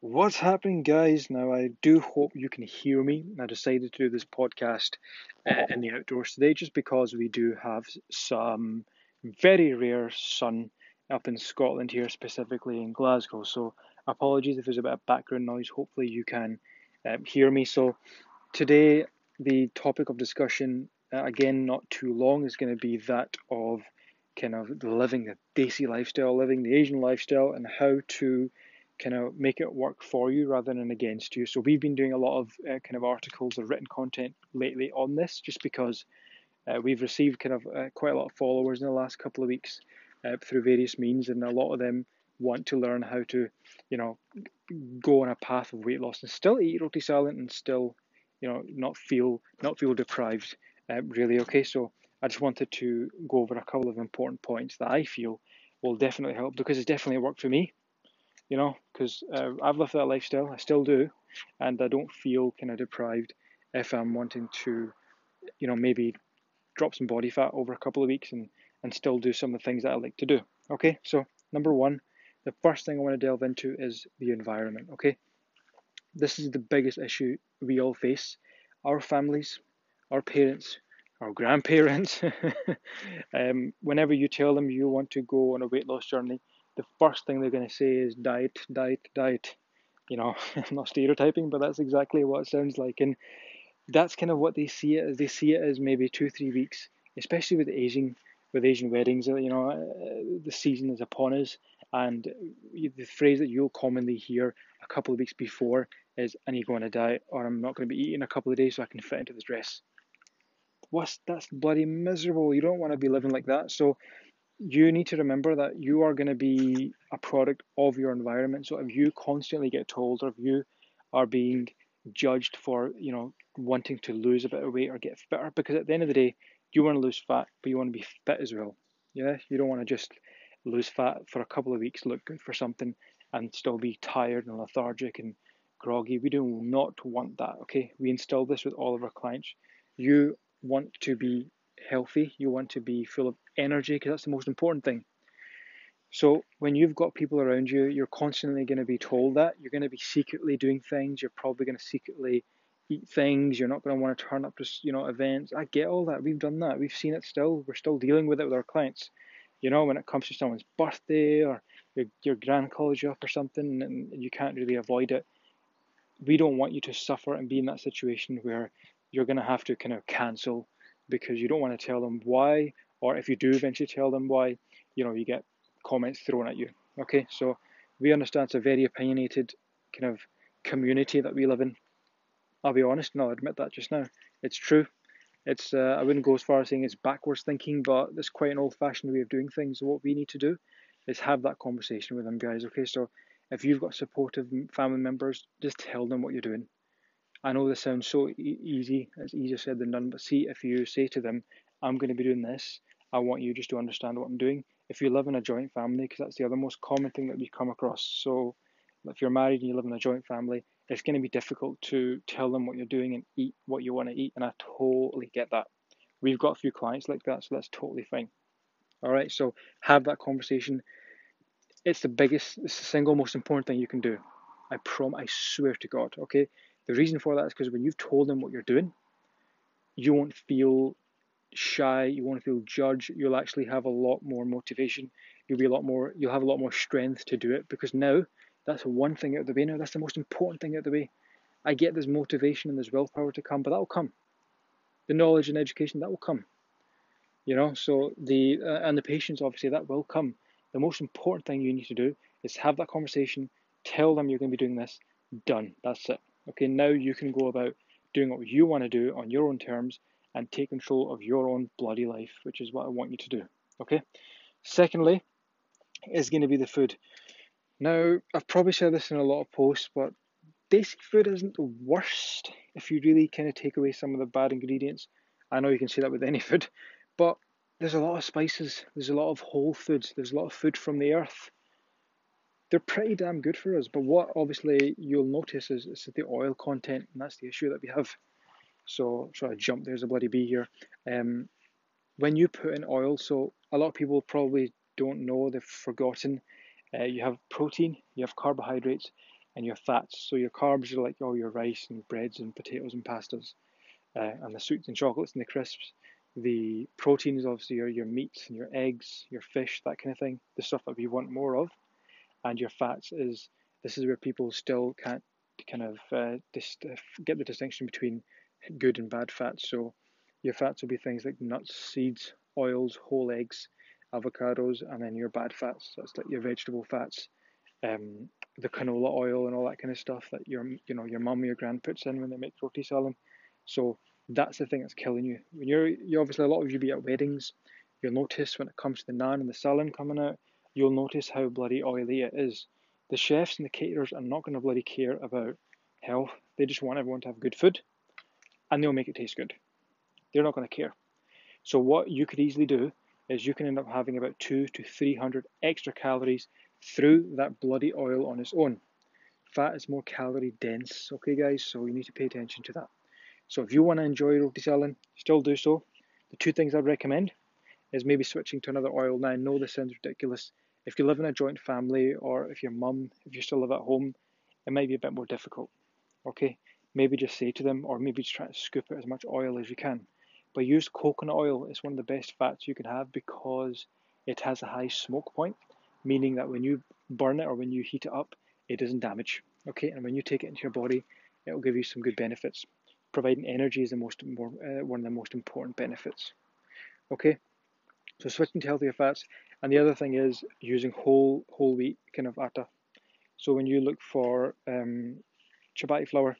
What's happening, guys? Now, I do hope you can hear me. I decided to do this podcast uh, in the outdoors today just because we do have some very rare sun up in Scotland here, specifically in Glasgow. So, apologies if there's a bit of background noise. Hopefully, you can um, hear me. So, today, the topic of discussion, uh, again, not too long, is going to be that of kind of living the Desi lifestyle, living the Asian lifestyle, and how to kind of make it work for you rather than against you. So we've been doing a lot of uh, kind of articles or written content lately on this, just because uh, we've received kind of uh, quite a lot of followers in the last couple of weeks uh, through various means, and a lot of them want to learn how to, you know, go on a path of weight loss and still eat roti salan and still, you know, not feel not feel deprived. Uh, really, okay. So I just wanted to go over a couple of important points that I feel will definitely help because it's definitely worked for me you know, because uh, I've lived that lifestyle, I still do, and I don't feel kind of deprived if I'm wanting to, you know, maybe drop some body fat over a couple of weeks and, and still do some of the things that I like to do. Okay, so number one, the first thing I want to delve into is the environment. Okay, this is the biggest issue we all face. Our families, our parents, our grandparents, um, whenever you tell them you want to go on a weight loss journey, the first thing they're going to say is diet, diet, diet. You know, I'm not stereotyping, but that's exactly what it sounds like. And that's kind of what they see it as. They see it as maybe two, three weeks, especially with Asian, with Asian weddings. You know, uh, the season is upon us, and the phrase that you'll commonly hear a couple of weeks before is, "I need to go on a diet, or I'm not going to be eating a couple of days so I can fit into this dress." What's that's bloody miserable. You don't want to be living like that. So you need to remember that you are going to be a product of your environment. So if you constantly get told, or if you are being judged for, you know, wanting to lose a bit of weight or get fitter, because at the end of the day, you want to lose fat, but you want to be fit as well. Yeah, you don't want to just lose fat for a couple of weeks, look good for something, and still be tired and lethargic and groggy. We do not want that. Okay, we install this with all of our clients. You want to be healthy, you want to be full of energy because that's the most important thing. So when you've got people around you, you're constantly going to be told that you're going to be secretly doing things. You're probably going to secretly eat things. You're not going to want to turn up to you know events. I get all that. We've done that. We've seen it still. We're still dealing with it with our clients. You know, when it comes to someone's birthday or your your grand calls you up or something, and you can't really avoid it. We don't want you to suffer and be in that situation where you're going to have to kind of cancel because you don't want to tell them why, or if you do eventually tell them why, you know, you get comments thrown at you. Okay, so we understand it's a very opinionated kind of community that we live in. I'll be honest, and I'll admit that just now. It's true. It's uh, I wouldn't go as far as saying it's backwards thinking, but it's quite an old-fashioned way of doing things. What we need to do is have that conversation with them, guys. Okay, so if you've got supportive family members, just tell them what you're doing. I know this sounds so e- easy, it's easier said than done, but see, if you say to them, I'm going to be doing this, I want you just to understand what I'm doing. If you live in a joint family, because that's the other most common thing that we come across. So, if you're married and you live in a joint family, it's going to be difficult to tell them what you're doing and eat what you want to eat. And I totally get that. We've got a few clients like that, so that's totally fine. All right, so have that conversation. It's the biggest, it's the single most important thing you can do. I prom, I swear to God. Okay, the reason for that is because when you've told them what you're doing, you won't feel shy, you won't feel judged, you'll actually have a lot more motivation, you'll be a lot more you'll have a lot more strength to do it because now that's one thing out of the way now, that's the most important thing out of the way. I get this motivation and this willpower to come, but that will come. The knowledge and education that will come. You know, so the uh, and the patience obviously that will come. The most important thing you need to do is have that conversation, tell them you're going to be doing this, done. That's it. Okay, now you can go about doing what you want to do on your own terms and take control of your own bloody life, which is what I want you to do. Okay. Secondly, is going to be the food. Now, I've probably said this in a lot of posts, but basic food isn't the worst if you really kind of take away some of the bad ingredients. I know you can say that with any food, but there's a lot of spices, there's a lot of whole foods, there's a lot of food from the earth they're pretty damn good for us. But what obviously you'll notice is, is the oil content, and that's the issue that we have. So, so I jump, There's a bloody bee here. Um, when you put in oil, so a lot of people probably don't know, they've forgotten. Uh, you have protein, you have carbohydrates, and your fats. So your carbs are like all your rice and breads and potatoes and pastas, uh, and the sweets and chocolates and the crisps. The proteins, obviously your, your meats and your eggs, your fish, that kind of thing, the stuff that we want more of. And your fats is this is where people still can't kind of uh, dist- get the distinction between good and bad fats. So your fats will be things like nuts, seeds, oils, whole eggs, avocados, and then your bad fats. That's like your vegetable fats, um, the canola oil and all that kind of stuff that your you know your mum or your grand puts in when they make roti salan. So that's the thing that's killing you. When you're you obviously a lot of you be at weddings, you'll notice when it comes to the naan and the salan coming out, you'll notice how bloody oily it is. The chefs and the caterers are not going to bloody care about health. They just want everyone to have good food, and they'll make it taste good. They're not going to care. So what you could easily do is you can end up having about two to three hundred extra calories through that bloody oil on its own. Fat is more calorie dense, okay, guys, so you need to pay attention to that. So if you want to enjoy roti salan, still do so. The two things I'd recommend is maybe switching to another oil. Now, I know this sounds ridiculous. If you live in a joint family or if your mum, if you still live at home, it might be a bit more difficult. Okay, maybe just say to them, or maybe just try to scoop out as much oil as you can. But use coconut oil. It's one of the best fats you can have because it has a high smoke point meaning that when you burn it or when you heat it up, it doesn't damage. Okay, and when you take it into your body, it will give you some good benefits. Providing energy is the most more, uh, one of the most important benefits. Okay, so switching to healthier fats, and the other thing is using whole whole wheat kind of atta. So when you look for um, flour,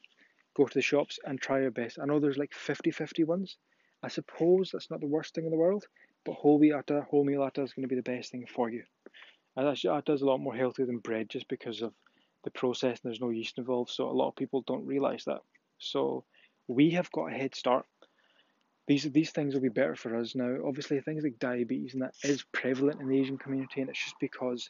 go to the shops and try your best. I know there's like 50-50 ones. I suppose that's not the worst thing in the world, but whole wheat atta, wholemeal atta is going to be the best thing for you. And actually, that does a lot more healthy than bread just because of the process and there's no yeast involved. So a lot of people don't realize that. So we have got a head start. These these things will be better for us now. Obviously, things like diabetes and that is prevalent in the Asian community, and it's just because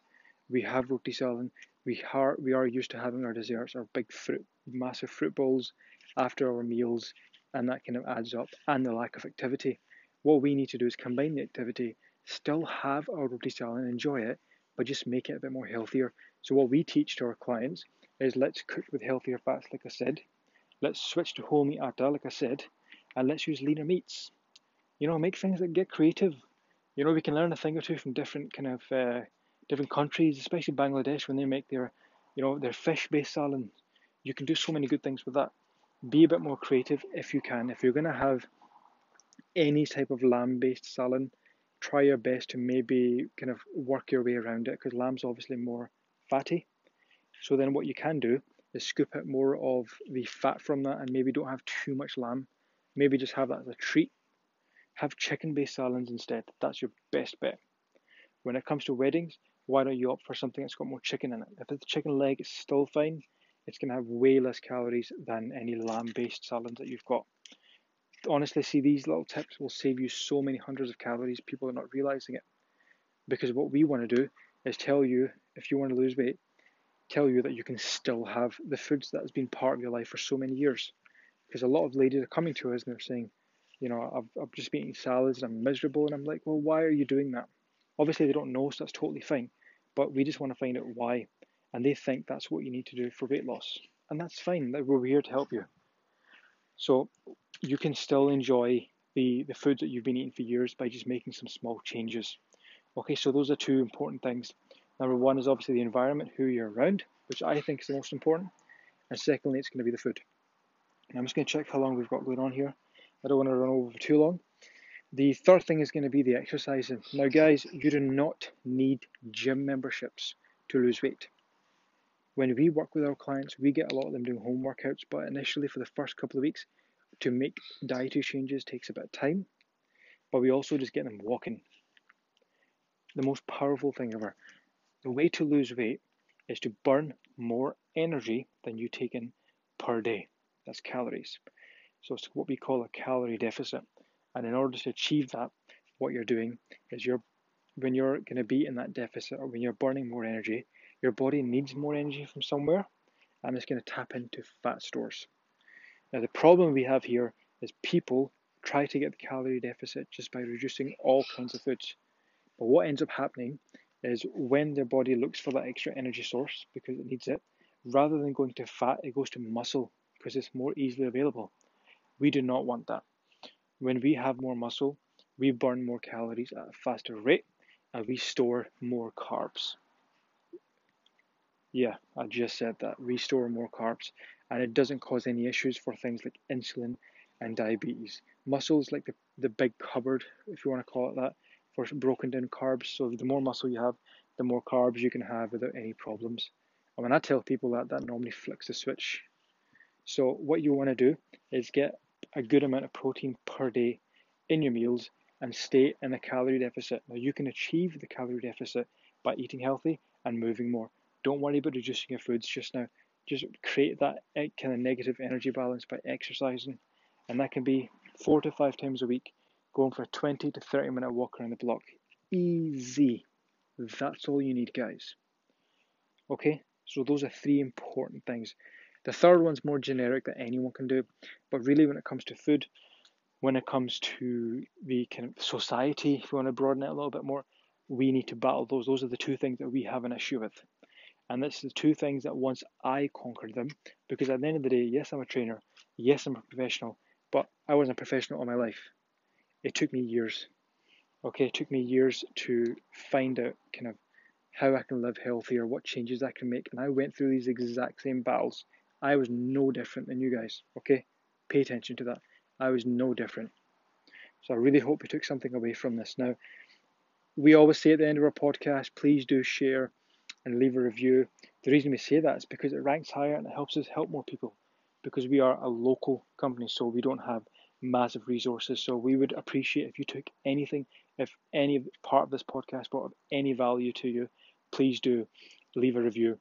we have roti salan. We are we are used to having our desserts, our big fruit, massive fruit bowls after our meals, and that kind of adds up. And the lack of activity. What we need to do is combine the activity, still have our roti salan and enjoy it, but just make it a bit more healthier. So what we teach to our clients is let's cook with healthier fats, like I said. Let's switch to whole wheat atta, like I said, and let's use leaner meats. You know, make things that get creative. You know, we can learn a thing or two from different kind of uh, different countries, especially Bangladesh when they make their, you know, their fish-based salan. You can do so many good things with that. Be a bit more creative if you can. If you're gonna have any type of lamb-based salan, try your best to maybe kind of work your way around it because lamb's obviously more fatty. So then what you can do is scoop out more of the fat from that and maybe don't have too much lamb. Maybe just have that as a treat. Have chicken based salans instead. That's your best bet. When it comes to weddings, why don't you opt for something that's got more chicken in it? If it's chicken leg, it's still fine. It's going to have way less calories than any lamb based salans that you've got honestly see these little tips will save you so many hundreds of calories. People are not realizing it. Because what we want to do is tell you, if you want to lose weight, tell you that you can still have the foods that has been part of your life for so many years. Because a lot of ladies are coming to us and they're saying, you know, I've, I've just been eating salads and I'm miserable. And I'm like, well, why are you doing that? Obviously, they don't know, so that's totally fine. But we just want to find out why. And they think that's what you need to do for weight loss. And that's fine. That we're here to help you. So you can still enjoy the, the food that you've been eating for years by just making some small changes. Okay, so those are two important things. Number one is obviously the environment, who you're around, which I think is the most important. And secondly, it's going to be the food. And I'm just going to check how long we've got going on here. I don't want to run over too long. The third thing is going to be the exercising. Now, guys, you do not need gym memberships to lose weight. When we work with our clients, we get a lot of them doing home workouts, but initially for the first couple of weeks, to make dietary changes takes a bit of time, but we also just get them walking. The most powerful thing ever. The way to lose weight is to burn more energy than you take in per day. That's calories. So it's what we call a calorie deficit. And in order to achieve that, what you're doing is you're when you're going to be in that deficit or when you're burning more energy, your body needs more energy from somewhere and it's going to tap into fat stores. Now, the problem we have here is people try to get the calorie deficit just by reducing all kinds of foods. But what ends up happening is when their body looks for that extra energy source because it needs it, rather than going to fat, it goes to muscle because it's more easily available. We do not want that. When we have more muscle, we burn more calories at a faster rate and we store more carbs. Yeah, I just said that. We store more carbs and it doesn't cause any issues for things like insulin and diabetes. Muscles like the, the big cupboard, if you want to call it that, for broken down carbs. So the more muscle you have, the more carbs you can have without any problems. And when I tell people that, that normally flicks the switch. So what you want to do is get a good amount of protein per day in your meals and stay in a calorie deficit. Now you can achieve the calorie deficit by eating healthy and moving more. Don't worry about reducing your foods just now. Just create that eh, kind of negative energy balance by exercising. And that can be four to five times a week, going for a 20 to 30 minute walk around the block. Easy. That's all you need, guys. Okay, so those are three important things. The third one's more generic that anyone can do, but really when it comes to food, when it comes to the kind of society, if you want to broaden it a little bit more, we need to battle those. Those are the two things that we have an issue with. And this is the two things that once I conquered them, because at the end of the day, yes, I'm a trainer, yes, I'm a professional, but I wasn't a professional all my life. It took me years. Okay, it took me years to find out kind of how I can live healthier, what changes I can make. And I went through these exact same battles. I was no different than you guys. Okay, pay attention to that. I was no different. So I really hope you took something away from this. Now, we always say at the end of our podcast, please do share and leave a review. The reason we say that is because it ranks higher and it helps us help more people because we are a local company, so we don't have massive resources. So we would appreciate if you took anything, if any part of this podcast brought any value to you, please do leave a review.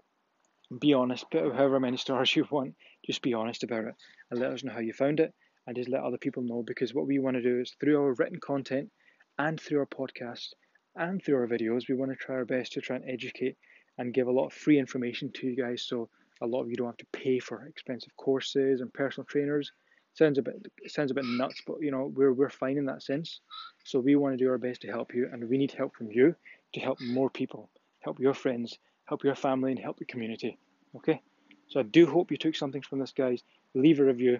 Be honest, put however many stars you want, just be honest about it and let us know how you found it and just let other people know because what we want to do is through our written content and through our podcast and through our videos, we want to try our best to try and educate and give a lot of free information to you guys so a lot of you don't have to pay for expensive courses and personal trainers. Sounds a bit sounds a bit nuts, but you know we're we're fine in that sense. So we want to do our best to help you, and we need help from you to help more people, help your friends, help your family, and help the community. Okay. So I do hope you took something from this, guys. Leave a review,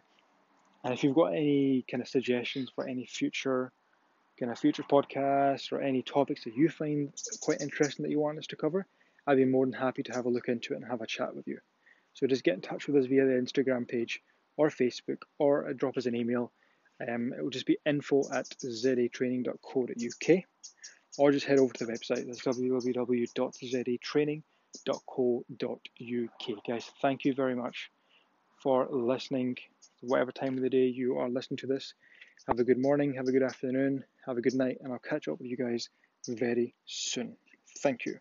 and if you've got any kind of suggestions for any future kind of future podcasts or any topics that you find quite interesting that you want us to cover, I'd be more than happy to have a look into it and have a chat with you. So just get in touch with us via the Instagram page or Facebook or drop us an email. Um, it will just be info at zatraining.co.uk or just head over to the website. That's www.zatraining.co.uk. Guys, thank you very much for listening, whatever time of the day you are listening to this. Have a good morning, have a good afternoon, have a good night, and I'll catch up with you guys very soon. Thank you.